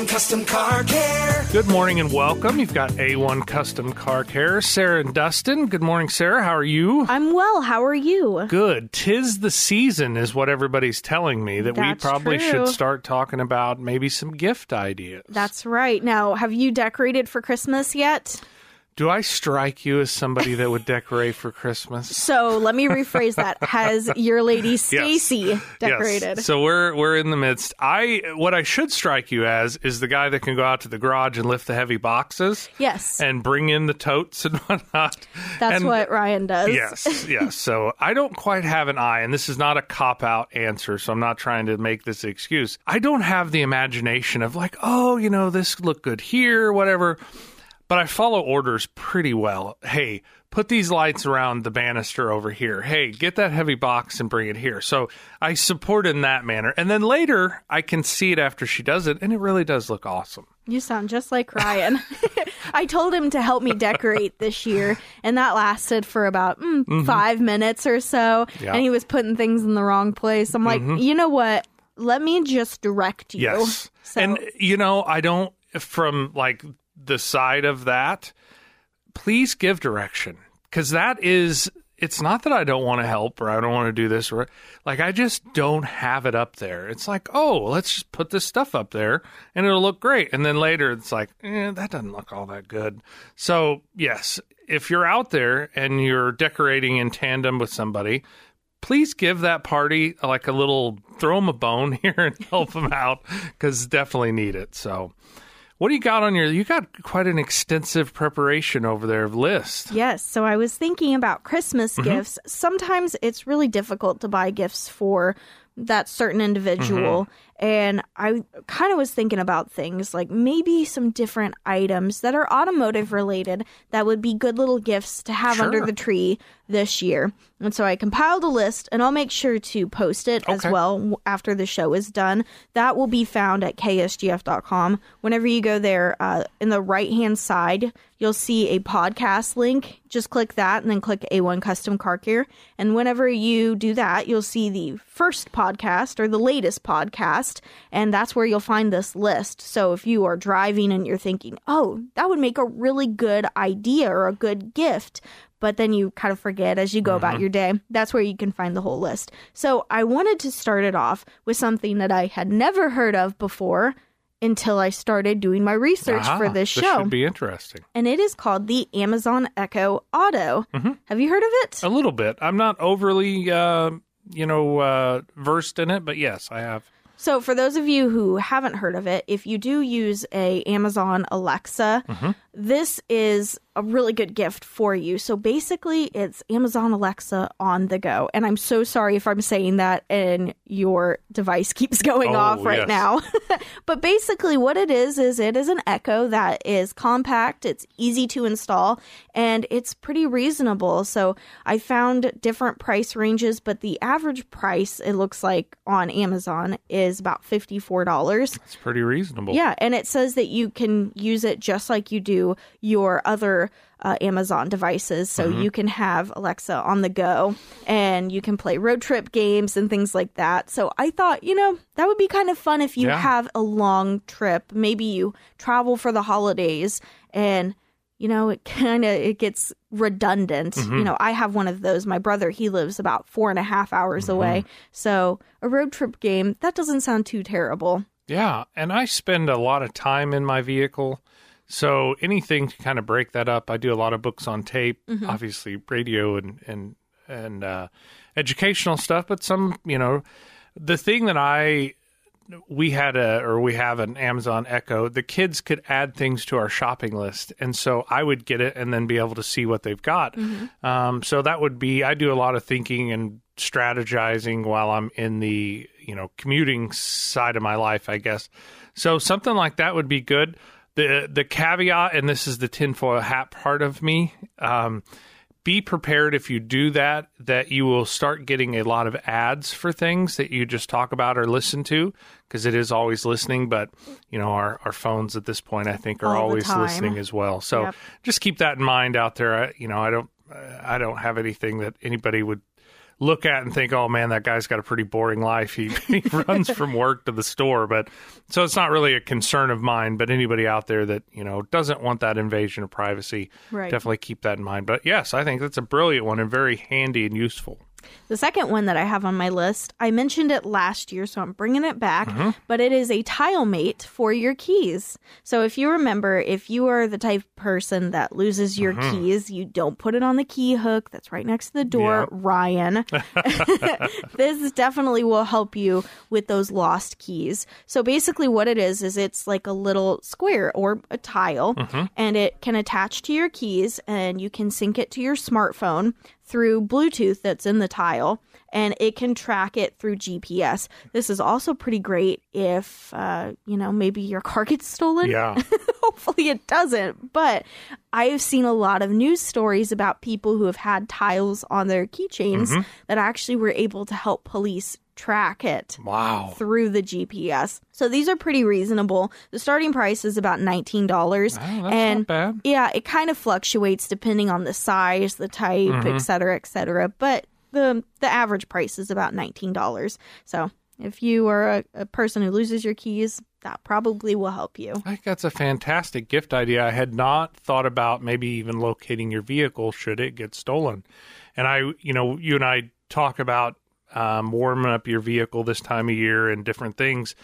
A1 Custom Car Care. Good morning and welcome. You've got A1 Custom Car Care, Sarah and Dustin. Good morning, Sarah. How are you? I'm well. How are you? Good. Tis the season, is what everybody's telling me. That That's we probably true. should start talking about maybe some gift ideas. That's right. Now, have you decorated for Christmas yet? Do I strike you as somebody that would decorate for Christmas? So let me rephrase that. Has your lady Stacy decorated? Yes. So we're we're in the midst. I what I should strike you as is the guy that can go out to the garage and lift the heavy boxes Yes. and bring in the totes and whatnot. That's And- what Ryan does. Yes, yes. So I don't quite have an eye, and this is not a cop out answer, so I'm not trying to make this excuse. I don't have the imagination of like, oh, you know, this look good here, whatever. But I follow orders pretty well. Hey, put these lights around the banister over here. Hey, get that heavy box and bring it here. So I support in that manner. And then later I can see it after she does it, and it really does look awesome. You sound just like Ryan. I told him to help me decorate this year, and that lasted for about mm, five minutes or so. Mm-hmm. Yeah. And he was putting things in the wrong place. I'm like, you know what? Let me just direct you. Yes. So, And you know, I don't from like the side of that, please give direction cuz that is it's not that I don't want to help or I don't want to do this or like I just don't have it up there. It's like, "Oh, let's just put this stuff up there and it'll look great." And then later it's like, eh, that doesn't look all that good. So, yes, if you're out there and you're decorating in tandem with somebody, please give that party like a little throw them a bone here and help them out because definitely need it so what do you got on your you got quite an extensive preparation over there of list Yes, so I was thinking about Christmas Mm-hmm. gifts. Sometimes it's really difficult to buy gifts for that certain individual. Mm-hmm. And I kind of was thinking about things like maybe some different items that are automotive related that would be good little gifts to have under the tree this year. And so I compiled a list and I'll make sure to post it as well after the show is done. That will be found at ksgf.com. Whenever you go there, uh, in the right hand side, you'll see a podcast link. Just click that and then click A1 Custom Car Care. And whenever you do that, you'll see the first podcast or the latest podcast. And that's where you'll find this list. So if you are driving and you're thinking, oh, that would make a really good idea or a good gift, but then you kind of forget as you go about your day. That's where you can find the whole list. So I wanted to start it off with something that I had never heard of before until I started doing my research Ah, for this this show. should be interesting and it is called the Amazon Echo Auto. Mm-hmm. Have you heard of it? a little bit i'm not overly uh you know uh versed in it but yes i have So, for those of you who haven't heard of it, if you do use a Amazon Alexa, Mm-hmm. This is a really good gift for you. So, basically, it's Amazon Alexa on the go. And I'm so sorry if I'm saying that and your device keeps going Oh, off right yes. now. but basically, what it is is it is an Echo that is compact, it's easy to install, and it's pretty reasonable. So, I found different price ranges, but the average price it looks like on Amazon is about $54. it's pretty reasonable Yeah, and it says that you can use it just like you do your other uh, Amazon devices. So Mm-hmm. you can have Alexa on the go and you can play road trip games and things like that. So I thought, you know, that would be kind of fun if you Yeah. have a long trip. Maybe you travel for the holidays and you know it kind of it gets redundant Mm-hmm. you know i have one of those my brother he lives about four and a half hours Mm-hmm. away so a road trip game that doesn't sound too terrible Yeah, and I spend a lot of time in my vehicle. So anything to kind of break that up. I do a lot of books on tape, obviously radio and and and uh, educational stuff, but some, you know, the thing that I we had a or we have an Amazon Echo. The kids could add things to our shopping list, and so I would get it and then be able to see what they've got. Um, so that would be I do a lot of thinking and strategizing while I'm in the you know commuting side of my life, I guess. So something like that would be good. The The caveat, and this is the tinfoil hat part of me. Um, be prepared if you do that that you will start getting a lot of ads for things that you just talk about or listen to because it is always listening but you know our, our phones at this point i think are All always listening as well so Yep. just keep that in mind out there I, you know i don't i don't have anything that anybody would look at and think, oh man, that guy's got a pretty boring life. He, he runs from work to the store. But so it's not really a concern of mine. But anybody out there that, you know, doesn't want that invasion of privacy, Right. definitely keep that in mind. But yes, I think that's a brilliant one and very handy and useful. The second one that I have on my list, I mentioned it last year, so I'm bringing it back, Mm-hmm. but it is a tile mate for your keys. So if you remember, if you are the type of person that loses your Mm-hmm. keys, you don't put it on the key hook that's right next to the door. Ryan. this definitely will help you with those lost keys. So basically, what it is, is it's like a little square or a tile, and it can attach to your keys, and you can sync it to your smartphone through Bluetooth that's in the tile, and it can track it through GPS. This is also pretty great if, uh, you know, maybe your car gets stolen Yeah. hopefully it doesn't. But I've seen a lot of news stories about people who have had tiles on their keychains that actually were able to help police track it wow. through the GPS. So these are pretty reasonable. The starting price is about $19. Oh, that's and not bad. yeah, it kind of fluctuates depending on the size, the type, Mm-hmm. et cetera, et cetera. But the the average price is about nineteen dollars. So if you are a, a person who loses your keys, that probably will help you. I think that's a fantastic gift idea. I had not thought about maybe even locating your vehicle should it get stolen. And I, you know, you and I talk about um, warming up your vehicle this time of year and different things.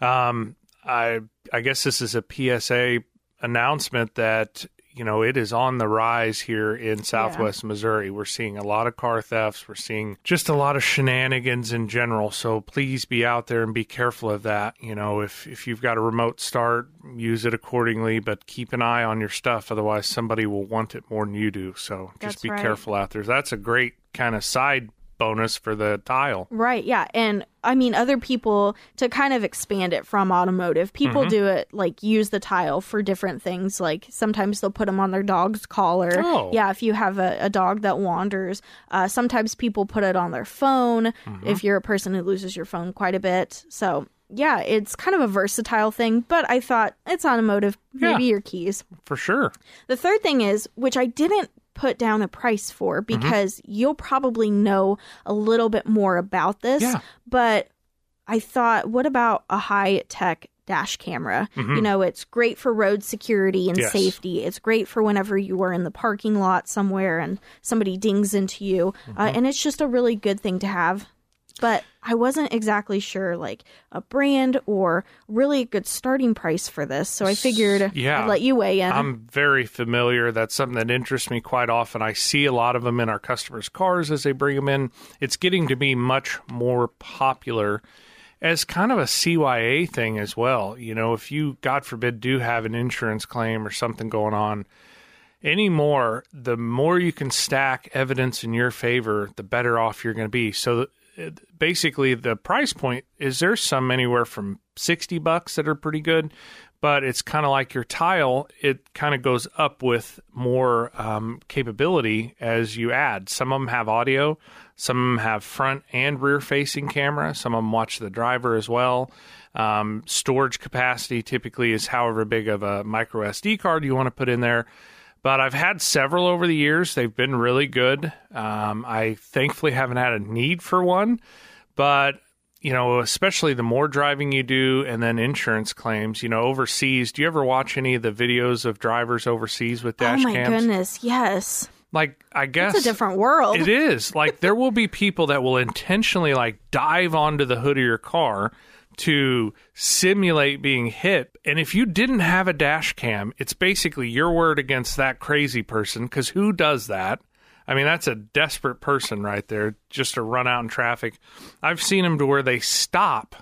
Um, I, I guess this is a PSA announcement that you know it is on the rise here in Southwest Missouri. We're seeing a lot of car thefts. We're seeing just a lot of shenanigans in general. So please be out there and be careful of that. You know, if if you've got a remote start, use it accordingly, but keep an eye on your stuff. Otherwise, somebody will want it more than you do. So just That's be right. careful out there. That's a great kind of side bonus for the tile. Right, yeah. And I mean, other people, to kind of expand it from automotive, people Mm-hmm. do it like use the tile for different things. Like sometimes they'll put them on their dog's collar. Oh. Yeah, if you have a, a dog that wanders. Uh, sometimes people put it on their phone Mm-hmm. if you're a person who loses your phone quite a bit. So. Yeah, it's kind of a versatile thing, but I thought it's automotive, Yeah. maybe your keys. For sure. The third thing is, which I didn't put down a price for Mm-hmm. because you'll probably know a little bit more about this. Yeah. But I thought, what about a high tech dash camera? You know, it's great for road security and Mm-hmm. Yes. safety. It's great for whenever you are in the parking lot somewhere and somebody dings into you. Uh, Mm-hmm. and it's just a really good thing to have. But I wasn't exactly sure, like a brand or really a good starting price for this. So I figured Yeah. I'd let you weigh in. I'm very familiar. That's something that interests me quite often. I see a lot of them in our customers' cars as they bring them in. It's getting to be much more popular as kind of a CYA thing as well. You know, if you, God forbid, do have an insurance claim or something going on, anymore, the more you can stack evidence in your favor, the better off you're going to be. So basically, the price point is there's some anywhere from 60 bucks that are pretty good, but it's kind of like your tile. It kind of goes up with more um, capability as you add. Some of them have audio, some of them have front and rear facing camera, some of them watch the driver as well. Um, storage capacity typically is however big of a micro SD card you want to put in there but I've had several over the years. They've been really good. Um, I thankfully haven't had a need for one, but you know, especially the more driving you do, and then insurance claims. You know, overseas. Do you ever watch any of the videos of drivers overseas with dash oh my cams? goodness, yes. Like, I guess It's a different world. it is. Like there will be people that will intentionally like dive onto the hood of your car to simulate being hit. And if you didn't have a dash cam, it's basically your word against that crazy person cuz who does that? I mean, that's a desperate person right there just to run out in traffic. I've seen them to where they stop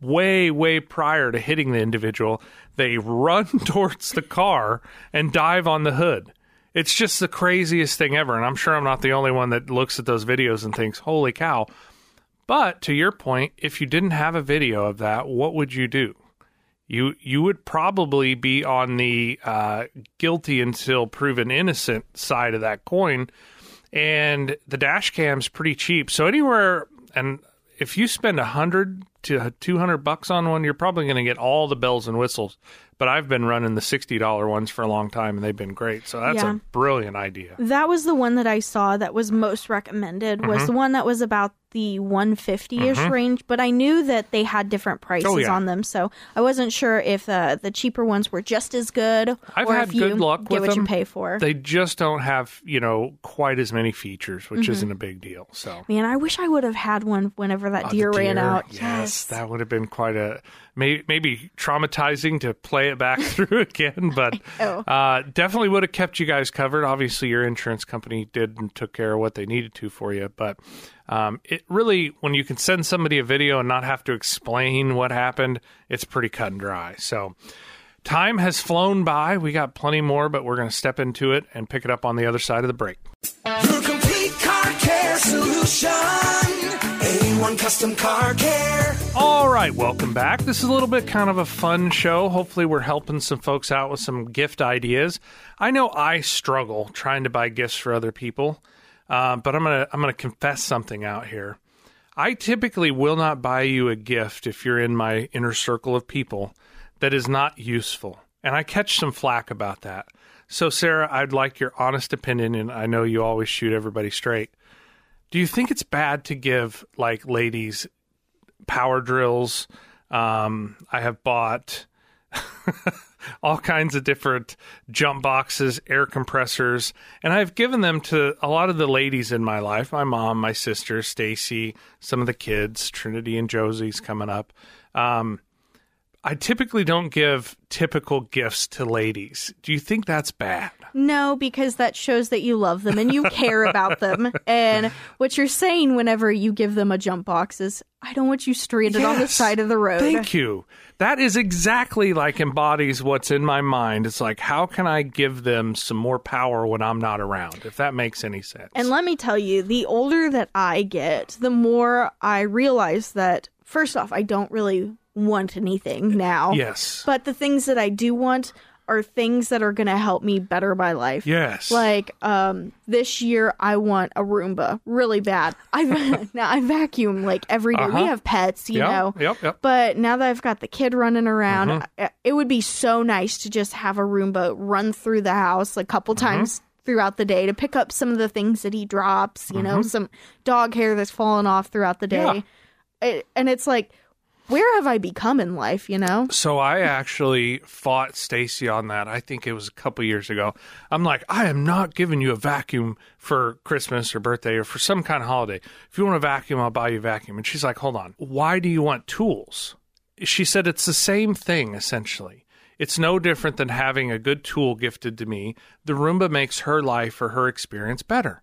way, way prior to hitting the individual. They run towards the car and dive on the hood. It's just the craziest thing ever. And I'm sure I'm not the only one that looks at those videos and thinks, holy cow. But to your point, if you didn't have a video of that, what would you do? You you would probably be on the uh, guilty until proven innocent side of that coin, and the dash cam's pretty cheap. So anywhere, and if you spend a hundred 200 bucks on one, you're probably going to get all the bells and whistles. But I've been running the $60 ones for a long time and they've been great. So that's Yeah. a brilliant idea. That was the one that I saw that was most recommended. Was Mm-hmm. the one that was about the 150ish range, but I knew that they had different prices Oh, yeah. on them, so I wasn't sure if uh, the cheaper ones were just as good I've or had if you good luck get with what them. you pay for. They just don't have, you know, quite as many features, which Mm-hmm. isn't a big deal. So Man, I wish I would have had one whenever that Oh, the deer, ran deer. out. Yes, that would have been quite a may, maybe traumatizing to play it back through again, but know. uh, definitely would have kept you guys covered. Obviously, your insurance company did and took care of what they needed to for you, but um, it really when you can send somebody a video and not have to explain what happened, it's pretty cut and dry. So. Time has flown by. We got plenty more, but we're going to step into it and pick it up on the other side of the break. Your complete car care solution. A1 Custom Car Care. All right, welcome back. This is a little bit kind of a fun show. Hopefully, we're helping some folks out with some gift ideas. I know I struggle trying to buy gifts for other people, uh, but I'm gonna I'm gonna confess something out here. I typically will not buy you a gift if you're in my inner circle of people that is not useful, and I catch some flack about that. So, Sarah, I'd like your honest opinion, and I know you always shoot everybody straight. Do you think it's bad to give like ladies power drills. Um, I have bought all kinds of different jump boxes, air compressors, and I've given them to a lot of the ladies in my life my mom, my sister, Stacy, some of the kids, Trinity and Josie's coming up. Um, I typically don't give typical gifts to ladies. Do you think that's bad? No, because that shows that you love them and you care about them. And what you're saying whenever you give them a jump box is, I don't want you stranded on the side of the road. Thank you. That is exactly like embodies what's in my mind. It's like, how can I give them some more power when I'm not around? If that makes any sense. And let me tell you, the older that I get, the more I realize that, first off, I don't really want anything now. yes. But the things that I do want are things that are going to help me better my life. yes. Like um this year I want a Roomba really bad. I now I vacuum like every day. Uh-huh. We have pets, you Yep, know. yep, yep. But now that I've got the kid running around, Mm-hmm. I- it would be so nice to just have a Roomba run through the house a couple Mm-hmm. times throughout the day to pick up some of the things that he drops, you know, some dog hair that's fallen off throughout the day. It- and it's like where have I become in life, you know? So I actually fought Stacy on that. I think it was a couple years ago. I'm like, I am not giving you a vacuum for Christmas or birthday or for some kind of holiday. If you want a vacuum, I'll buy you a vacuum. And she's like, hold on. Why do you want tools? She said it's the same thing essentially. It's no different than having a good tool gifted to me. The Roomba makes her life or her experience better.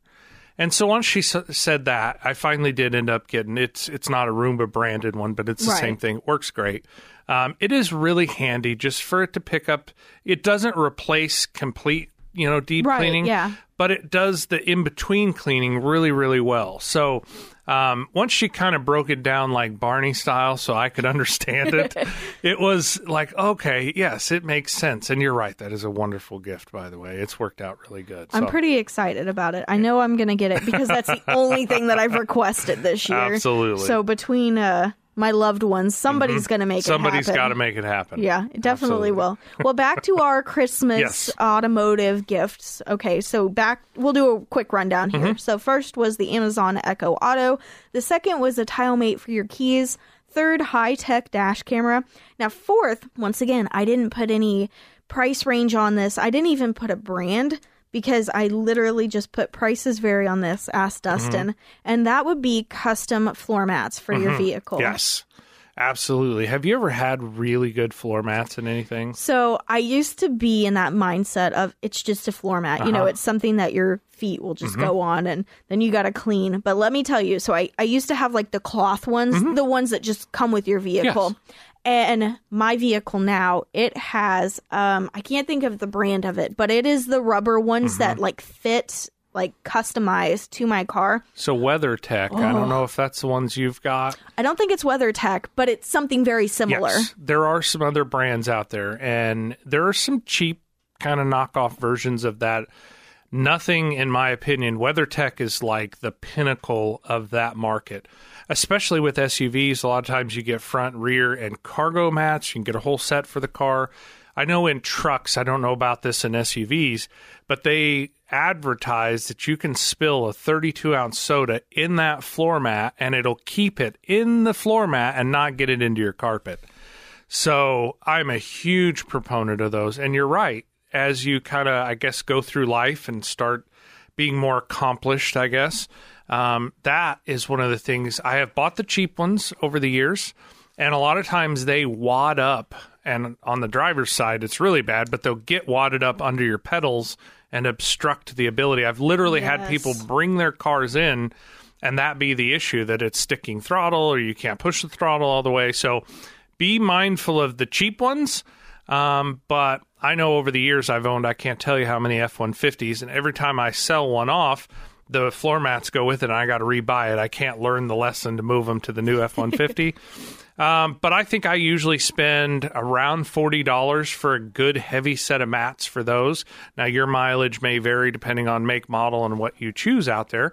And so once she s- said that, I finally did end up getting it's it's not a Roomba branded one, but it's the Right. same thing. It works great. Um, it is really handy just for it to pick up. It doesn't replace complete, you know, deep Right, cleaning, yeah. but it does the in between cleaning really, really well. So um, once she kind of broke it down like Barney style, so I could understand it, it was like, okay, yes, it makes sense. And you're right, that is a wonderful gift, by the way. It's worked out really good. I'm pretty excited about it. I know I'm going to get it because that's the only thing that I've requested this year. Absolutely. So between uh, my loved ones, somebody's going to make Somebody's it happen. Somebody's got to make it happen. Yeah, it definitely Absolutely. will. Well, back to our Christmas Yes. automotive gifts. Okay, so back, we'll do a quick rundown here. Mm-hmm. So, first was the Amazon Echo Auto, the second was a tile mate for your keys, third, high tech dash camera. Now, fourth, once again, I didn't put any price range on this, I didn't even put a brand. Because I literally just put prices vary on this, asked Mm-hmm. Dustin, and that would be custom floor mats for your vehicle. Yes, absolutely. Have you ever had really good floor mats and anything? So I used to be in that mindset of it's just a floor mat. Uh-huh. You know, it's something that your feet will just Mm-hmm. go on and then you got to clean. But let me tell you, so I, I used to have like the cloth ones, Mm-hmm. the ones that just come with your vehicle. And my vehicle now, it has um I can't think of the brand of it, but it is the rubber ones that Mm-hmm. like fit like customized to my car. So WeatherTech, I Oh. don't know if that's the ones you've got. I don't think it's WeatherTech, but it's something very similar. Yes, there are some other brands out there, and there are some cheap kind of knockoff versions of that nothing, in my opinion, WeatherTech is like the pinnacle of that market. Especially with SUVs, a lot of times you get front, rear, and cargo mats. You can get a whole set for the car. I know in trucks, I don't know about this in SUVs, but they advertise that you can spill a 32 ounce soda in that floor mat and it'll keep it in the floor mat and not get it into your carpet. So I'm a huge proponent of those. And you're right. As you kind of, I guess, go through life and start being more accomplished, I guess, um, that is one of the things. I have bought the cheap ones over the years. And a lot of times they wad up. And on the driver's side, it's really bad, but they'll get wadded up under your pedals and obstruct the ability. I've literally had people bring their cars in and that be the issue that it's sticking throttle or you can't push the throttle all the way. So be mindful of the cheap ones. Um, but I know over the years I've owned, I can't tell you how many F 150s, and every time I sell one off, the floor mats go with it, and I got to rebuy it. I can't learn the lesson to move them to the new F 150. Um, but I think I usually spend around forty dollars for a good heavy set of mats for those. Now your mileage may vary depending on make, model, and what you choose out there.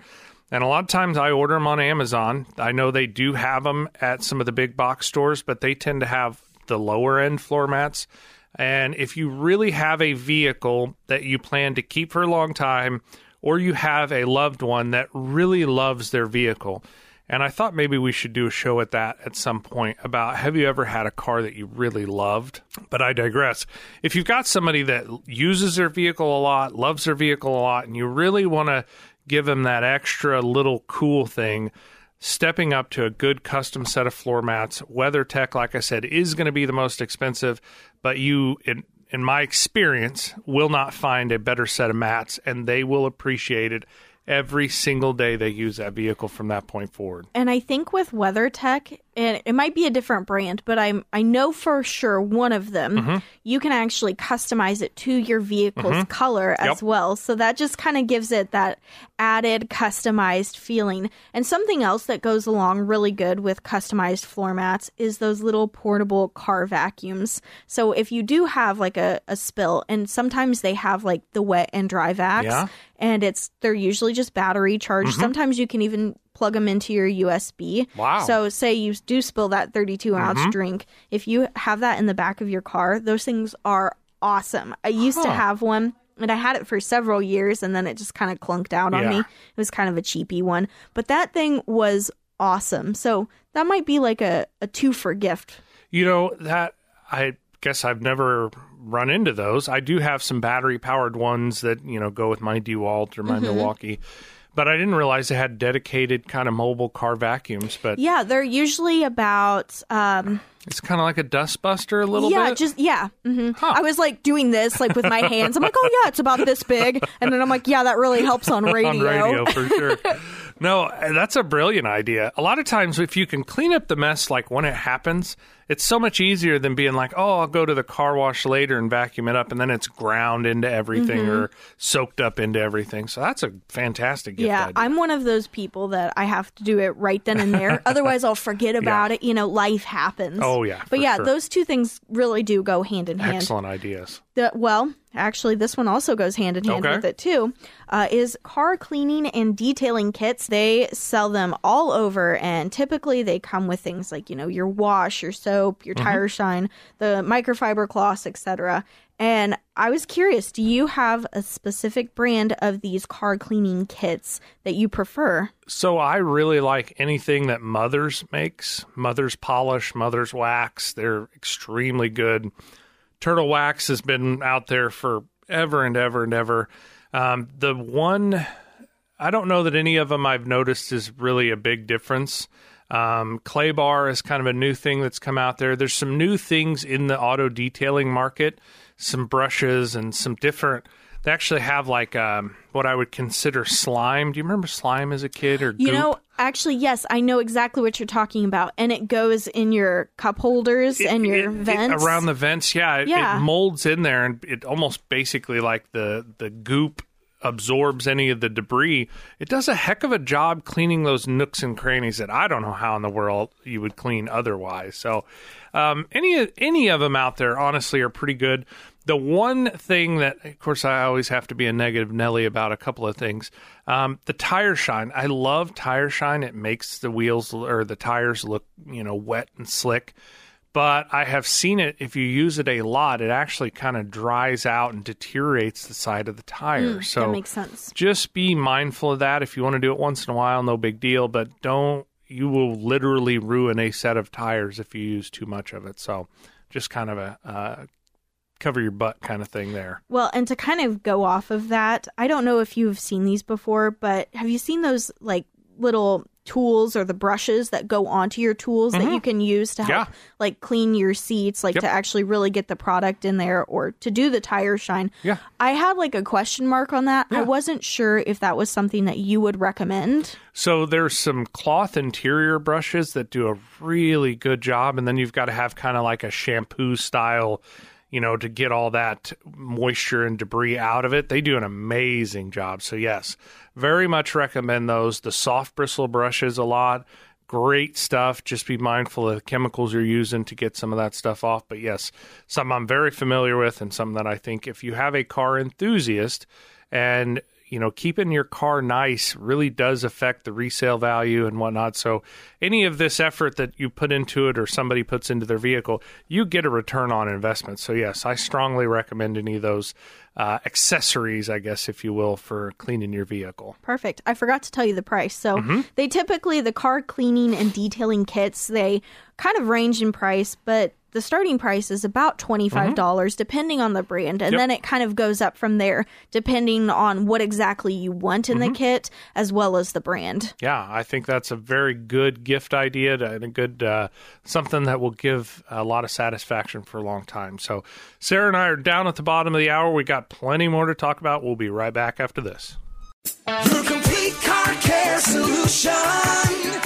And a lot of times I order them on Amazon. I know they do have them at some of the big box stores, but they tend to have the lower end floor mats. And if you really have a vehicle that you plan to keep for a long time, or you have a loved one that really loves their vehicle, and I thought maybe we should do a show at that at some point about have you ever had a car that you really loved? But I digress. If you've got somebody that uses their vehicle a lot, loves their vehicle a lot, and you really want to give them that extra little cool thing, stepping up to a good custom set of floor mats, WeatherTech, like I said, is going to be the most expensive, but you, in, in my experience, will not find a better set of mats, and they will appreciate it every single day they use that vehicle from that point forward. And I think with WeatherTech, and it might be a different brand, but I'm I know for sure one of them Mm-hmm. you can actually customize it to your vehicle's color as Yep. well. So that just kind of gives it that added customized feeling. And something else that goes along really good with customized floor mats is those little portable car vacuums. So if you do have like a, a spill, and sometimes they have like the wet and dry vacs, Yeah. and it's they're usually just battery charged. Sometimes you can even plug them into your USB. Wow. So say you do spill that 32 ounce mm-hmm. drink, if you have that in the back of your car, those things are awesome. I used to have one. And I had it for several years, and then it just kind of clunked out on Yeah. me. It was kind of a cheapy one, but that thing was awesome. So that might be like a, a two for gift. You know, that I guess I've never run into those. I do have some battery powered ones that, you know, go with my DeWalt or my mm-hmm. Milwaukee. But I didn't realize they had dedicated kind of mobile car vacuums. But Yeah, they're usually about um, it's kind of like a dust buster a little bit. yeah, bit. just yeah. hmm I was like doing this like with my hands. I'm like, oh yeah, it's about this big, and then I'm like, yeah, that really helps on radio. on radio for sure. no, that's a brilliant idea. A lot of times, if you can clean up the mess like when it happens, it's so much easier than being like, oh, I'll go to the car wash later and vacuum it up, and then it's ground into everything Mm-hmm. or soaked up into everything. So that's a fantastic gift Yeah, idea. I'm one of those people that I have to do it right then and there. Otherwise, I'll forget about it. You know, life happens. Oh, yeah, but yeah, sure. those two things really do go hand in hand. Excellent ideas. The, well, actually, this one also goes hand in hand Okay. with it too. Uh, is car cleaning and detailing kits? They sell them all over, and typically they come with things like you know your wash, your soap, your Mm-hmm. tire shine, the microfiber cloths, etc. And I was curious, do you have a specific brand of these car cleaning kits that you prefer? So I really like anything that Mother's makes. Mother's polish, Mother's wax. They're extremely good. Turtle wax has been out there for ever and ever and ever. Um, the one I don't know that any of them I've noticed is really a big difference. Um, clay bar is kind of a new thing that's come out there. There's some new things in the auto detailing market, some brushes and some different. They actually have like um, what I would consider slime. Do you remember slime as a kid or You know, actually, yes, I know exactly what you're talking about, and it goes in your cup holders and your It- it- vents around the vents. Yeah, it, Yeah. it molds in there, and it almost basically like the the goop absorbs any of the debris. It does a heck of a job cleaning those nooks and crannies that I don't know how in the world you would clean otherwise. So, um, any any of them out there, honestly, are pretty good. The one thing that, of course, I always have to be a negative Nelly about a couple of things. Um, the tire shine. I love tire shine. It makes the wheels or the tires look, you know, wet and slick. But I have seen it. If you use it a lot, it actually kind of dries out and deteriorates the side of the tire. so that makes sense. just be mindful of that. If you want to do it once in a while, no big deal. But don't. You will literally ruin a set of tires if you use too much of it. So, just kind of a uh, cover your butt kind of thing there. Well, and to kind of go off of that, I don't know if you've seen these before, but have you seen those like little tools or the brushes that go onto your tools that mm-hmm. you can use to help Yeah. like clean your seats, like Yep. to actually really get the product in there or to do the tire shine? Yeah. I had like a question mark on that. I wasn't sure if that was something that you would recommend. So there's some cloth interior brushes that do a really good job, and then you've got to have kind of like a shampoo style, you know, to get all that moisture and debris out of it. They do an amazing job. So yes, very much recommend those. The soft bristle brushes a lot. Great stuff. Just be mindful of the chemicals you're using to get some of that stuff off. But yes, something I'm very familiar with and something that I think if you have a car enthusiast and you know, keeping your car nice really does affect the resale value and whatnot. So, any of this effort that you put into it or somebody puts into their vehicle, you get a return on investment. So, yes, I strongly recommend any of those uh, accessories, I guess, if you will, for cleaning your vehicle. Perfect. I forgot to tell you the price. So Mm-hmm. they typically the car cleaning and detailing kits they kind of range in price, but the starting price is about twenty five dollars depending on the brand, and Mm-hmm. Yep. then it kind of goes up from there depending on what exactly you want in Mm-hmm. the kit as well as the brand. Yeah, I think that's a very good gift idea and a good uh, something that will give a lot of satisfaction for a long time. So, Sarah and I are down at the bottom of the hour. We got plenty more to talk about. We'll be right back after this. Your complete car care solution.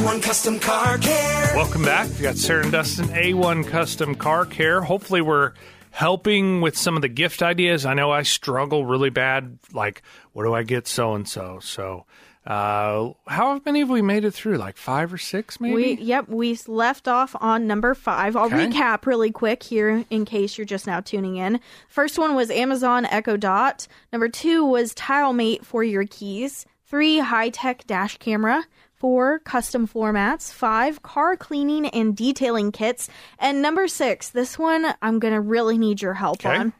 A1 Custom Car Care. Welcome back. We got Sarah and Dustin, A1 Custom Car Care. Hopefully, we're helping with some of the gift ideas. I know I struggle really bad. Like, what do I get so and so? So, uh, how many have we made it through? Like five or six, maybe? We yep, we left off on number five. I'll Okay. recap really quick here in case you're just now tuning in. First one was Amazon Echo Dot. Number two was TileMate for your keys. Three high tech dash camera. Four custom floor mats. Five car cleaning and detailing kits. And number six, this one I'm gonna really need your help Okay. on,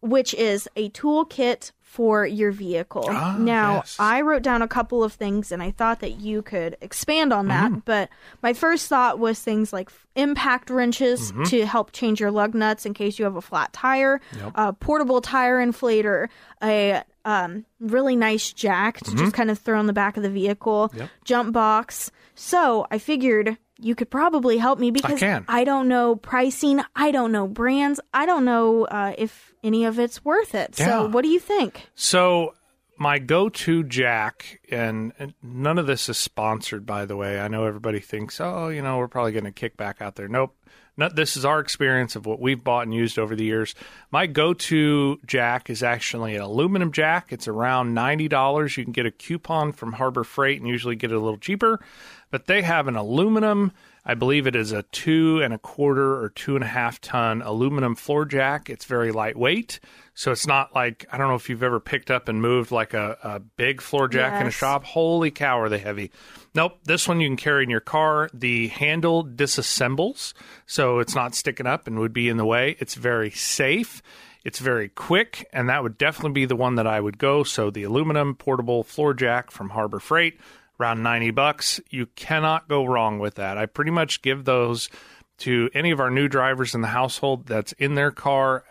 which is a toolkit for your vehicle. Ah, now yes. I wrote down a couple of things and I thought that you could expand on that. Mm-hmm. But my first thought was things like impact wrenches Mm-hmm. to help change your lug nuts in case you have a flat tire, a portable tire inflator, a um, really nice jack to Mm-hmm. just kind of throw on the back of the vehicle, jump box. So I figured you could probably help me because I don't know pricing, I don't know brands, I don't know uh, if any of it's worth it. Yeah. So what do you think? So my go-to jack, and, and none of this is sponsored, by the way. I know everybody thinks, oh, you know, we're probably going to kick back out there. Nope. Not, this is our experience of what we've bought and used over the years. My go-to jack is actually an aluminum jack. It's around ninety dollars. You can get a coupon from Harbor Freight and usually get it a little cheaper. But they have an aluminum. I believe it is a two and a quarter or two and a half ton aluminum floor jack. It's very lightweight, so it's not like I don't know if you've ever picked up and moved like a, a big floor jack in a shop. Holy cow, are they heavy? Nope, this one you can carry in your car. The handle disassembles, so it's not sticking up and would be in the way. It's very safe. It's very quick, and that would definitely be the one that I would go. So the aluminum portable floor jack from Harbor Freight, around 90 bucks. You cannot go wrong with that. I pretty much give those to any of our new drivers in the household that's in their car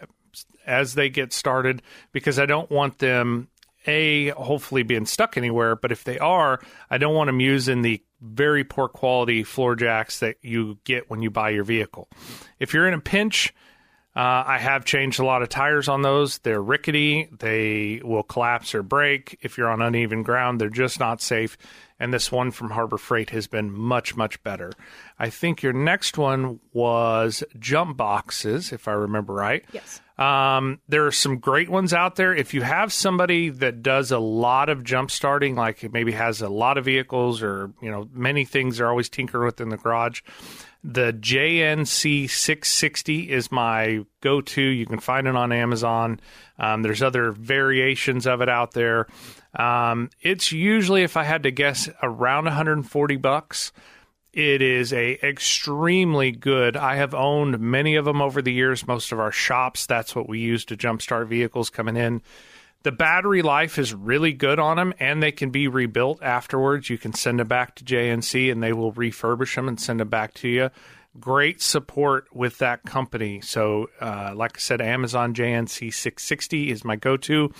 as they get started because I don't want them a hopefully being stuck anywhere, but if they are, I don't want them using the very poor quality floor jacks that you get when you buy your vehicle. If you're in a pinch, uh, I have changed a lot of tires on those. They're rickety. They will collapse or break. If you're on uneven ground, they're just not safe. And this one from Harbor Freight has been much, much better. I think your next one was jump boxes, if I remember right. Yes. Um, there are some great ones out there. If you have somebody that does a lot of jump starting, like maybe has a lot of vehicles or you know many things they're always tinkering with in the garage, the JNC 660 is my go to. You can find it on Amazon. Um, there's other variations of it out there. Um, it's usually, if I had to guess, around 140 bucks. It is a extremely good. I have owned many of them over the years. Most of our shops, that's what we use to jumpstart vehicles coming in. The battery life is really good on them, and they can be rebuilt afterwards. You can send them back to JNC, and they will refurbish them and send them back to you. Great support with that company. So, uh, like I said, Amazon JNC 660 is my go-to.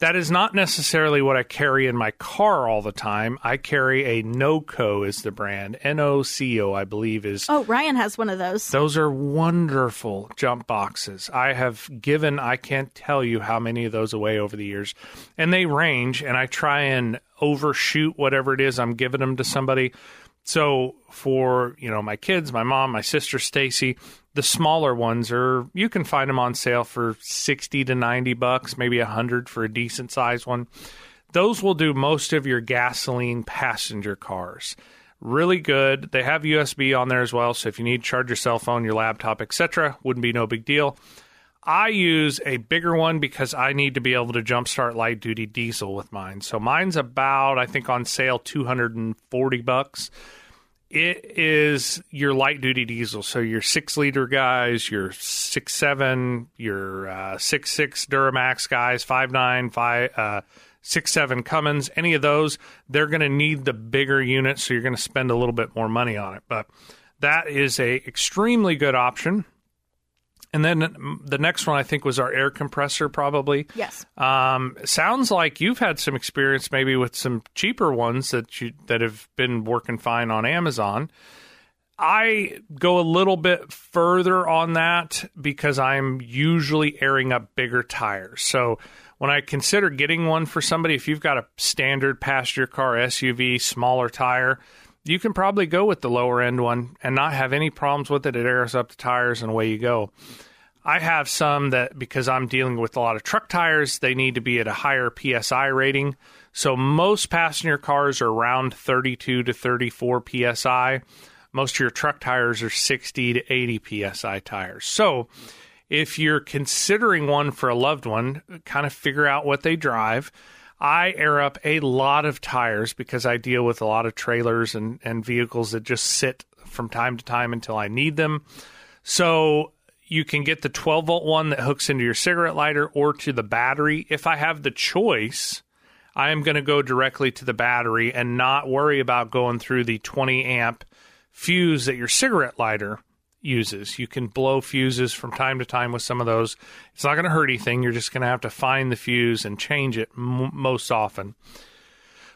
That is not necessarily what I carry in my car all the time. I carry a NOCO is the brand. N O C O, I believe is Oh, Ryan has one of those. those are wonderful jump boxes. I have given, I can't tell you how many of those away over the years. And they range, and I try and overshoot whatever it is I'm giving them to somebody. So for, you know, my kids, my mom, my sister Stacy, the smaller ones are you can find them on sale for 60 to 90 bucks, maybe 100 for a decent size one. Those will do most of your gasoline passenger cars really good. They have USB on there as well, so if you need to charge your cell phone, your laptop, etc., wouldn't be no big deal. I use a bigger one because I need to be able to jumpstart light duty diesel with mine. So mine's about I think on sale 240 bucks. It is your light duty diesel, so your six liter guys, your six seven, your uh, six six Duramax guys, five nine, five uh, six seven Cummins, any of those, they're going to need the bigger unit, so you're going to spend a little bit more money on it. But that is a extremely good option. And then the next one I think was our air compressor, probably. Yes. Um, sounds like you've had some experience maybe with some cheaper ones that you that have been working fine on Amazon. I go a little bit further on that because I'm usually airing up bigger tires. So when I consider getting one for somebody, if you've got a standard passenger car SUV, smaller tire, you can probably go with the lower end one and not have any problems with it. It airs up the tires and away you go. I have some that because I'm dealing with a lot of truck tires, they need to be at a higher PSI rating. So most passenger cars are around 32 to 34 PSI. Most of your truck tires are 60 to 80 PSI tires. So if you're considering one for a loved one, kind of figure out what they drive. I air up a lot of tires because I deal with a lot of trailers and, and vehicles that just sit from time to time until I need them. So you can get the 12 volt one that hooks into your cigarette lighter or to the battery. If I have the choice, I am going to go directly to the battery and not worry about going through the 20 amp fuse that your cigarette lighter uses. You can blow fuses from time to time with some of those. It's not going to hurt anything. You're just going to have to find the fuse and change it m- most often.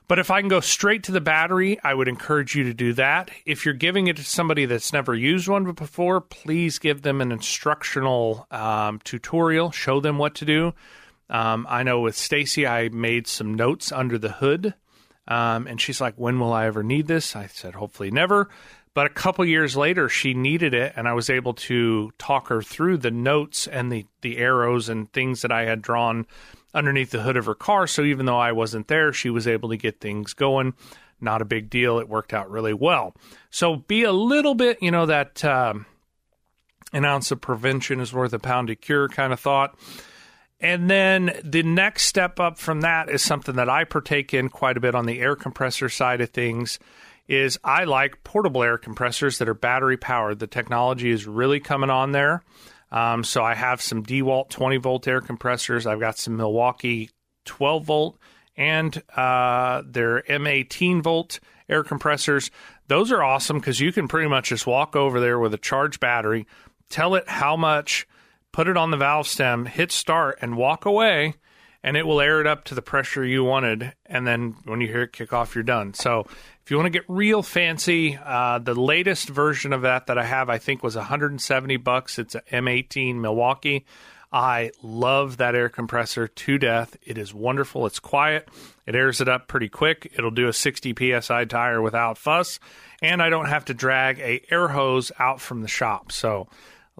But if I can go straight to the battery, I would encourage you to do that. If you're giving it to somebody that's never used one before, please give them an instructional um, tutorial, show them what to do. Um, I know with Stacy, I made some notes under the hood, um, and she's like, "When will I ever need this?" I said, "Hopefully never." But a couple years later, she needed it, and I was able to talk her through the notes and the the arrows and things that I had drawn underneath the hood of her car. So even though I wasn't there, she was able to get things going. Not a big deal. It worked out really well. So be a little bit, you know, that um, an ounce of prevention is worth a pound of cure kind of thought. And then the next step up from that is something that I partake in quite a bit on the air compressor side of things is I like portable air compressors that are battery powered. The technology is really coming on there. Um, so I have some DeWalt 20 volt air compressors. I've got some Milwaukee 12 volt and uh, their M18 volt air compressors. Those are awesome because you can pretty much just walk over there with a charged battery, tell it how much, put it on the valve stem, hit start, and walk away, and it will air it up to the pressure you wanted. And then when you hear it kick off, you're done. So if you want to get real fancy, uh, the latest version of that that I have, I think, was 170 bucks. It's a M18 Milwaukee. I love that air compressor to death. It is wonderful. It's quiet. It airs it up pretty quick. It'll do a 60 psi tire without fuss, and I don't have to drag a air hose out from the shop. So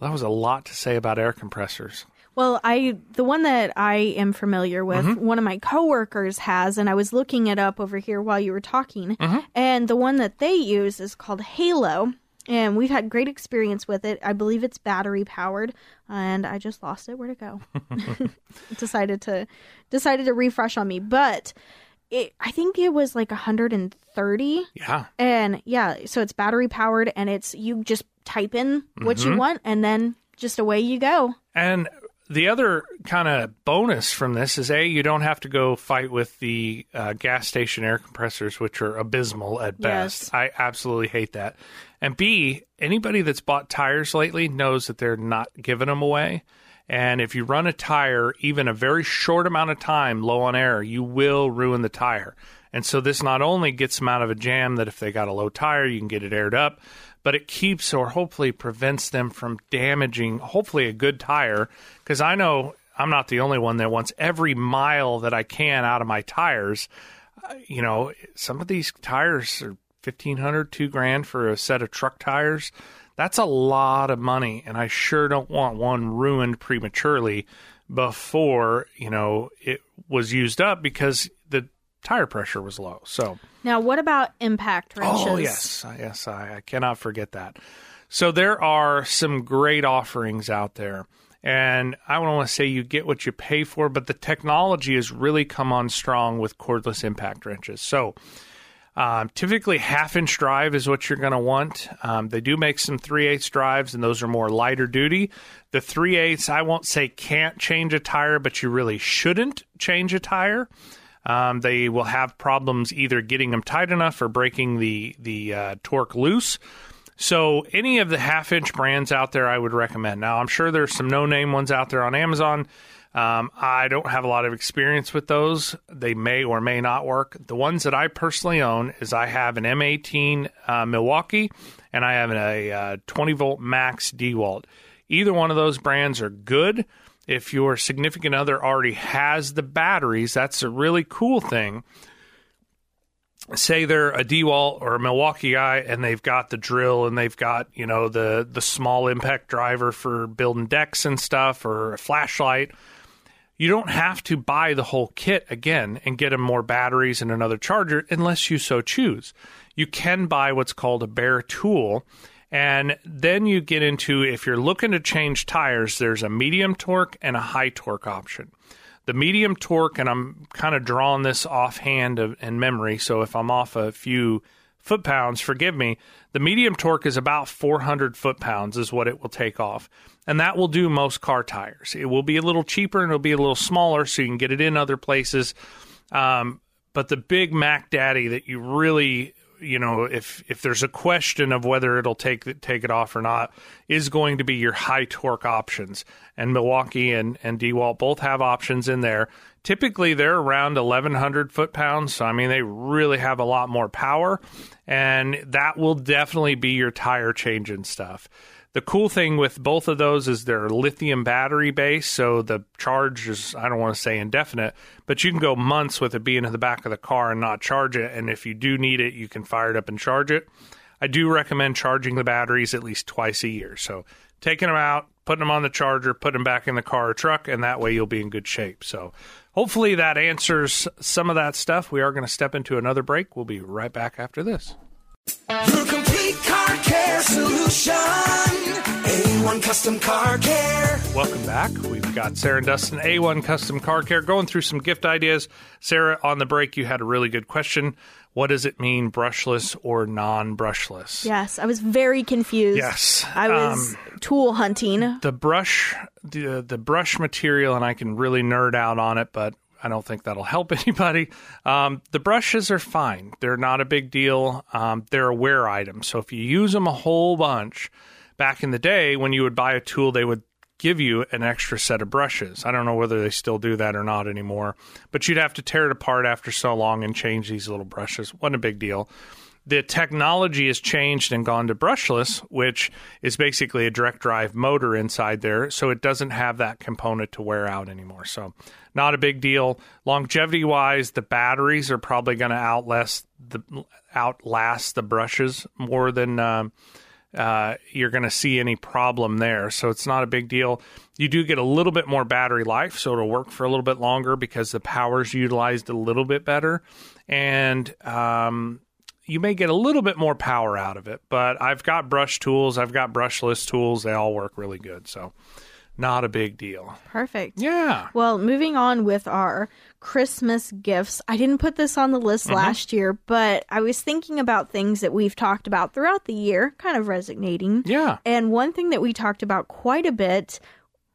that was a lot to say about air compressors. Well, I the one that I am familiar with, Mm-hmm. one of my coworkers has, and I was looking it up over here while you were talking. Mm-hmm. And the one that they use is called Halo, and we've had great experience with it. I believe it's battery powered, and I just lost it. Where'd it go? decided to decided to refresh on me, but it I think it was like 130 Yeah. and yeah, so it's battery powered and it's you just type in what Mm-hmm. you want and then just away you go. And the other kind of bonus from this is a you don't have to go fight with the uh, gas station air compressors, which are abysmal at best. Yes. I absolutely hate that. And b anybody that's bought tires lately knows that they're not giving them away. And if you run a tire even a very short amount of time low on air, you will ruin the tire. And so this not only gets them out of a jam that if they got a low tire, you can get it aired up, but it keeps or hopefully prevents them from damaging hopefully a good tire because I know I'm not the only one that wants every mile that I can out of my tires. Uh, you know, some of these tires are 1500 2 grand for a set of truck tires. That's a lot of money and I sure don't want one ruined prematurely before, you know, it was used up because the tire pressure was low. So, Now, what about impact wrenches? Oh yes, yes, I, I cannot forget that. So there are some great offerings out there, and I don't want to say you get what you pay for, but the technology has really come on strong with cordless impact wrenches. So. Um, typically, half inch drive is what you're going to want. Um, they do make some 3 8 drives, and those are more lighter duty. The 3 8 I won't say can't change a tire, but you really shouldn't change a tire. Um, they will have problems either getting them tight enough or breaking the the uh, torque loose. So any of the half inch brands out there, I would recommend. Now I'm sure there's some no name ones out there on Amazon. Um, I don't have a lot of experience with those. They may or may not work. The ones that I personally own is I have an M18 uh, Milwaukee and I have a uh, 20 volt max DeWalt. Either one of those brands are good. If your significant other already has the batteries, that's a really cool thing. Say they're a DeWalt or a Milwaukee guy and they've got the drill and they've got, you know, the the small impact driver for building decks and stuff or a flashlight. You don't have to buy the whole kit again and get them more batteries and another charger unless you so choose. You can buy what's called a bare tool. And then you get into if you're looking to change tires, there's a medium torque and a high torque option. The medium torque, and I'm kind of drawing this offhand of, in memory, so if I'm off a few foot pounds, forgive me. The medium torque is about 400 foot pounds, is what it will take off. And that will do most car tires. It will be a little cheaper and it'll be a little smaller, so you can get it in other places. Um, but the big Mac Daddy that you really you know, if if there's a question of whether it'll take take it off or not, is going to be your high torque options. And Milwaukee and and Dewalt both have options in there. Typically, they're around 1,100 foot pounds. So I mean, they really have a lot more power, and that will definitely be your tire changing stuff. The cool thing with both of those is they're lithium battery based, so the charge is, I don't want to say indefinite, but you can go months with it being in the back of the car and not charge it. And if you do need it, you can fire it up and charge it. I do recommend charging the batteries at least twice a year. So taking them out, putting them on the charger, putting them back in the car or truck, and that way you'll be in good shape. So hopefully that answers some of that stuff. We are going to step into another break. We'll be right back after this. Your complete car care solution. A1 Custom Car Care. Welcome back. We've got Sarah and Dustin, A1 Custom Car Care, going through some gift ideas. Sarah, on the break, you had a really good question. What does it mean, brushless or non brushless? Yes, I was very confused. Yes. I was tool hunting. the brush the the brush material and I can really nerd out on it but I don't think that'll help anybody. Um, the brushes are fine. They're not a big deal. Um, they're a wear item. So if you use them a whole bunch, back in the day when you would buy a tool, they would give you an extra set of brushes. I don't know whether they still do that or not anymore, but you'd have to tear it apart after so long and change these little brushes. Wasn't a big deal the technology has changed and gone to brushless, which is basically a direct drive motor inside there. So it doesn't have that component to wear out anymore. So not a big deal. Longevity wise, the batteries are probably going to outlast the outlast the brushes more than uh, you're going to see any problem there. So it's not a big deal. You do get a little bit more battery life, so it'll work for a little bit longer because the power's utilized a little bit better. And um, you may get a little bit more power out of it, but I've got brush tools, I've got brushless tools. They all work really good. So not a big deal. Perfect. Yeah. Well, moving on with our Christmas gifts. I didn't put this on the list Mm-hmm. last year, but I was thinking about things that we've talked about throughout the year, kind of resonating. Yeah. And one thing that we talked about quite a bit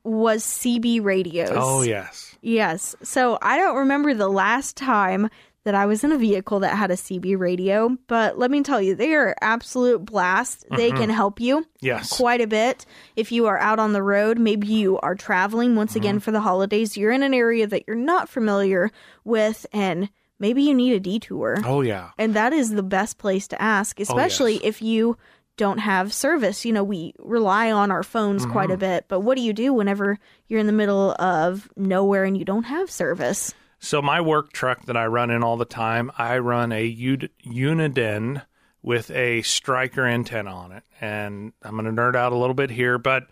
was CB radios. Oh, yes. Yes. So I don't remember the last time that I was in a vehicle that had a CB radio, but let me tell you, they are absolute blast. They mm-hmm. can help you Yes. quite a bit if you are out on the road. Maybe you are traveling once again mm-hmm. for the holidays. You're in an area that you're not familiar with, and maybe you need a detour. Oh, yeah. And that is the best place to ask, oh, especially if you don't have service. You know, we rely on our phones quite a mm-hmm. bit, but what do you do whenever you're in the middle of nowhere and you don't have service? So my work truck that I run in all the time, I run a U- Uniden with a striker antenna on it. And I'm going to nerd out a little bit here, but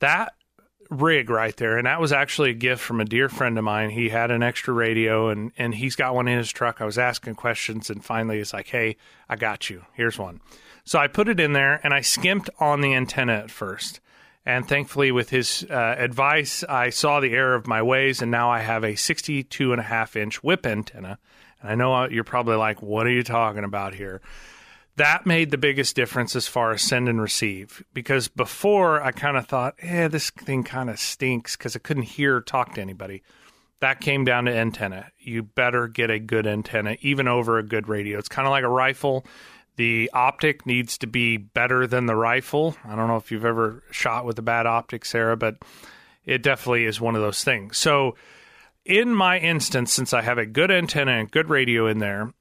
that rig right there, and that was actually a gift from a dear friend of mine. He had an extra radio and, and he's got one in his truck. I was asking questions and finally it's like, hey, I got you. Here's one. So I put it in there and I skimped on the antenna at first. And thankfully, with his uh, advice, I saw the error of my ways, and now I have a 62 and a half inch whip antenna. And I know uh, you're probably like, what are you talking about here? That made the biggest difference as far as send and receive. Because before, I kind of thought, eh, this thing kind of stinks because I couldn't hear or talk to anybody. That came down to antenna. You better get a good antenna, even over a good radio. It's kind of like a rifle. The optic needs to be better than the rifle. I don't know if you've ever shot with a bad optic, Sarah, but it definitely is one of those things. So, in my instance, since I have a good antenna and good radio in there,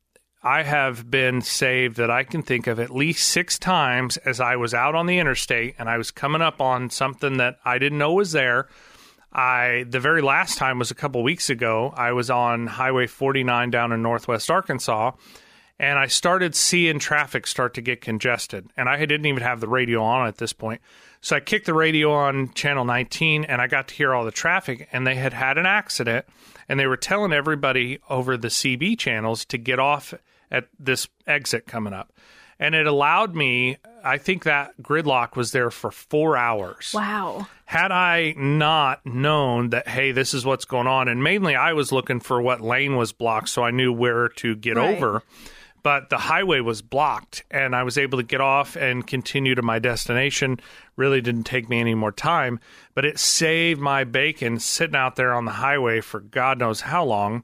I have been saved that I can think of at least six times as I was out on the interstate and I was coming up on something that I didn't know was there. I the very last time was a couple weeks ago. I was on Highway 49 down in Northwest Arkansas and I started seeing traffic start to get congested. And I didn't even have the radio on at this point. So I kicked the radio on channel 19 and I got to hear all the traffic. And they had had an accident and they were telling everybody over the CB channels to get off at this exit coming up. And it allowed me, I think that gridlock was there for four hours Wow. had I not known that, hey, this is what's going on, and mainly I was looking for what lane was blocked so I knew where to get Right. over, but the highway was blocked and I was able to get off and continue to my destination. Really didn't take me any more time, but it saved my bacon sitting out there on the highway for God knows how long.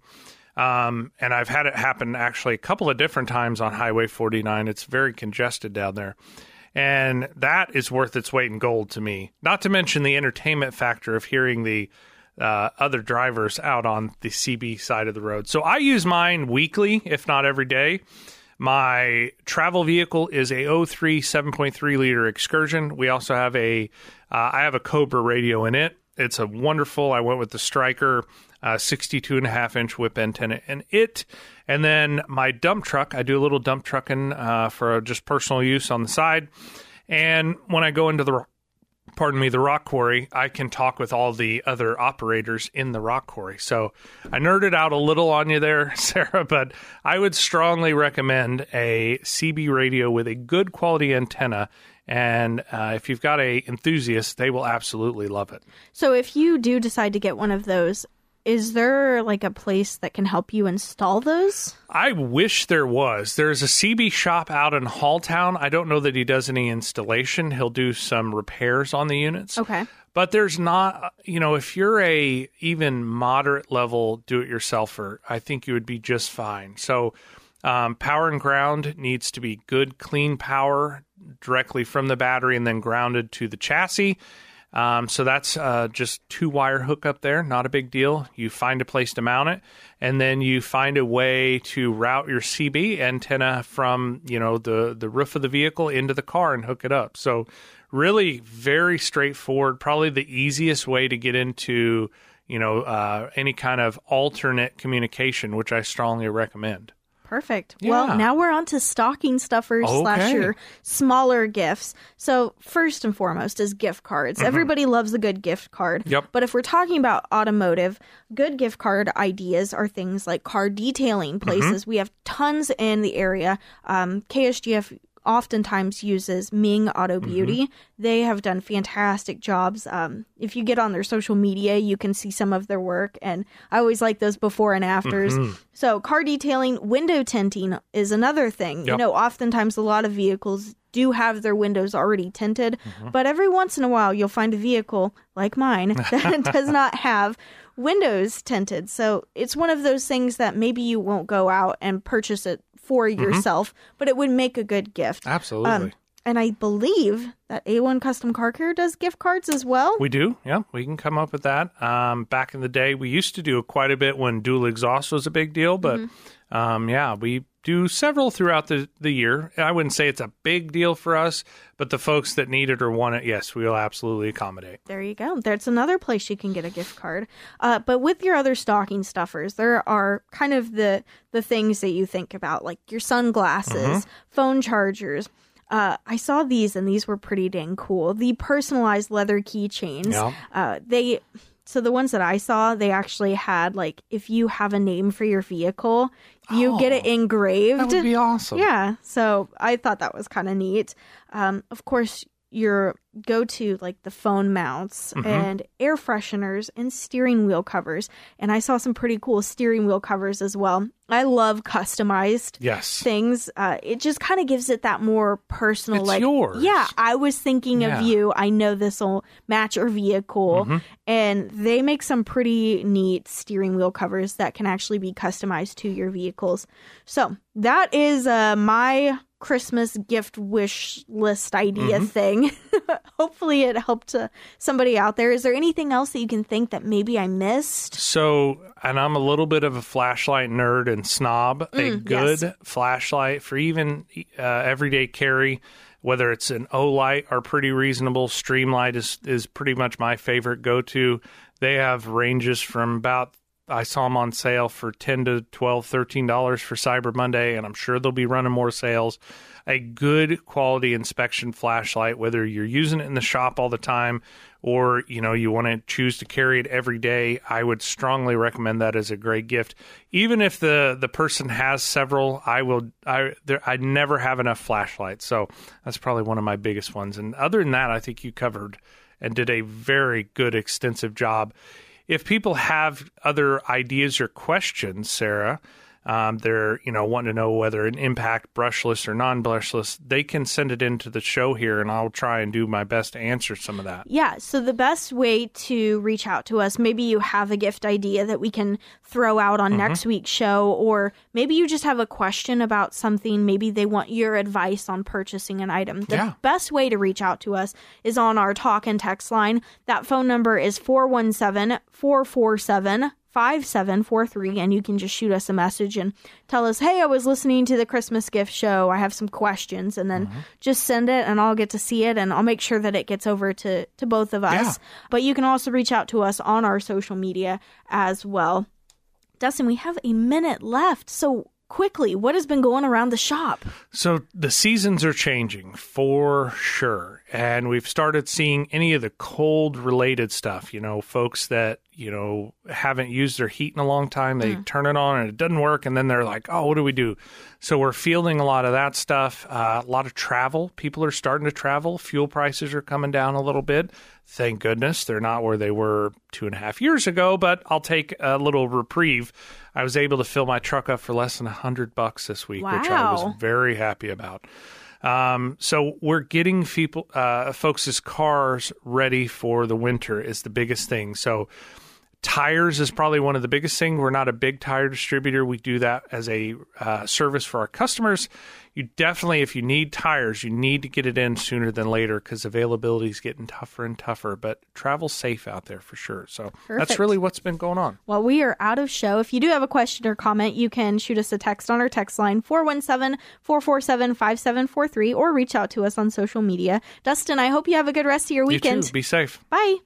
Um, and I've had it happen actually a couple of different times on Highway 49. It's very congested down there. And that is worth its weight in gold to me. Not to mention the entertainment factor of hearing the uh, other drivers out on the CB side of the road. So I use mine weekly, if not every day. My travel vehicle is a 03 7.3 liter Excursion. We also have a, uh, I have a Cobra radio in it. It's a wonderful. I went with the Striker, uh, 62 and a half inch whip antenna in it. And then my dump truck, I do a little dump trucking uh, for just personal use on the side. And when I go into the pardon me, the rock quarry, I can talk with all the other operators in the rock quarry. So I nerded out a little on you there, Sarah, but I would strongly recommend a CB radio with a good quality antenna. And uh, if you've got a enthusiast, they will absolutely love it. So if you do decide to get one of those, is there like a place that can help you install those? I wish there was. There's a CB shop out in Halltown. I don't know that he does any installation. He'll do some repairs on the units. Okay. But there's not, you know, if you're a even moderate level do-it-yourselfer, I think you would be just fine. So, um, power and ground needs to be good, clean power directly from the battery and then grounded to the chassis. Um, so that's uh, just two wire hookup there, not a big deal. You find a place to mount it, and then you find a way to route your CB antenna from you know the the roof of the vehicle into the car and hook it up. So really very straightforward. Probably the easiest way to get into you know uh, any kind of alternate communication, which I strongly recommend. Perfect. Yeah. Well, now we're on to stocking stuffers slash your smaller gifts. So first and foremost is gift cards. Everybody loves a good gift card. Mm-hmm. Yep. But if we're talking about automotive, good gift card ideas are things like car detailing Mm-hmm. places. We have tons in the area. Um, KSGF oftentimes uses Ming Auto Mm-hmm. Beauty. They have done fantastic jobs. Um, if you get on their social media, you can see some of their work, and I always like those before and afters. Mm-hmm. So, car detailing, window tinting is another thing. You know, oftentimes a lot of vehicles do have their windows already tinted, Mm-hmm. but every once in a while you'll find a vehicle like mine that does not have windows tinted. So, it's one of those things that maybe you won't go out and purchase it for Mm-hmm. yourself, but it would make a good gift. Absolutely. Um, and I believe that A1 Custom Car Care does gift cards as well. We do, yeah. We can come up with that. Um, back in the day, we used to do quite a bit when dual exhaust was a big deal, but um, yeah, we do several throughout the, the year. I wouldn't say it's a big deal for us, but the folks that need it or want it, yes, we will absolutely accommodate. There you go. There's another place you can get a gift card. Uh, but with your other stocking stuffers, there are kind of the the things that you think about, like your sunglasses, phone chargers. Uh, I saw these and these were pretty dang cool. The personalized leather keychains. Yeah. Uh, they so the ones that I saw, they actually had like if you have a name for your vehicle, you get it engraved. That would be awesome. Yeah. So I thought that was kind of neat. Um, of course, your go to like the phone mounts Mm-hmm. and air fresheners and steering wheel covers. And I saw some pretty cool steering wheel covers as well. I love customized Yes. things. Uh, it just kind of gives it that more personal, It's like, yours. yeah, I was thinking Yeah. of you. I know this will match your vehicle. Mm-hmm. And they make some pretty neat steering wheel covers that can actually be customized to your vehicles. So that is uh, my Christmas gift wish list idea Mm-hmm. thing. Hopefully, it helped uh, somebody out there. Is there anything else that you can think that maybe I missed? So, and I'm a little bit of a flashlight nerd and snob. a Mm, good yes. flashlight for even uh, everyday carry, whether it's an Olight or pretty reasonable. Streamlight is is pretty much my favorite go to. They have ranges from about I saw them on sale for 10 to 12 13 dollars for Cyber Monday and I'm sure they'll be running more sales. A good quality inspection flashlight whether you're using it in the shop all the time or you know you want to choose to carry it every day, I would strongly recommend that as a great gift. Even if the the person has several, I will I there I never have enough flashlights. So that's probably one of my biggest ones. And other than that, I think you covered and did a very good extensive job if people have other ideas or questions, Sarah, um, they're you know wanting to know whether an impact brushless or non-brushless, they can send it into the show here, and I'll try and do my best to answer some of that. Yeah, so the best way to reach out to us, maybe you have a gift idea that we can throw out Mm-hmm. on next week's show, or maybe you just have a question about something. Maybe they want your advice on purchasing an item. The Yeah. best way to reach out to us is on our talk and text line. That phone number is 417 447 5743 and you can just shoot us a message and tell us hey i was listening to the christmas gift show i have some questions and then Mm-hmm. just send it and i'll get to see it and i'll make sure that it gets over to to both of us Yeah. but you can also reach out to us on our social media as well dustin we have a minute left so quickly what has been going around the shop So the seasons are changing for sure. And we've started seeing any of the cold related stuff, you know, folks that, you know, haven't used their heat in a long time, they turn it on and it doesn't work. And then they're like, oh, what do we do? So we're fielding a lot of that stuff, uh, a lot of travel. People are starting to travel. Fuel prices are coming down a little bit. Thank goodness they're not where they were two and a half years ago, but I'll take a little reprieve. I was able to fill my truck up for less than a hundred bucks this week, which I was very happy about. Um, so we're getting people, uh, folks' cars ready for the winter is the biggest thing. So tires is probably one of the biggest things. We're not a big tire distributor. We do that as a uh, service for our customers. You definitely, if you need tires, you need to get it in sooner than later because availability is getting tougher and tougher. But travel safe out there for sure. So Perfect. that's really what's been going on. Well, we are out of show. If you do have a question or comment, you can shoot us a text on our text line 417 447 5743 or reach out to us on social media. Dustin, I hope you have a good rest of your You weekend. too. Be safe. Bye.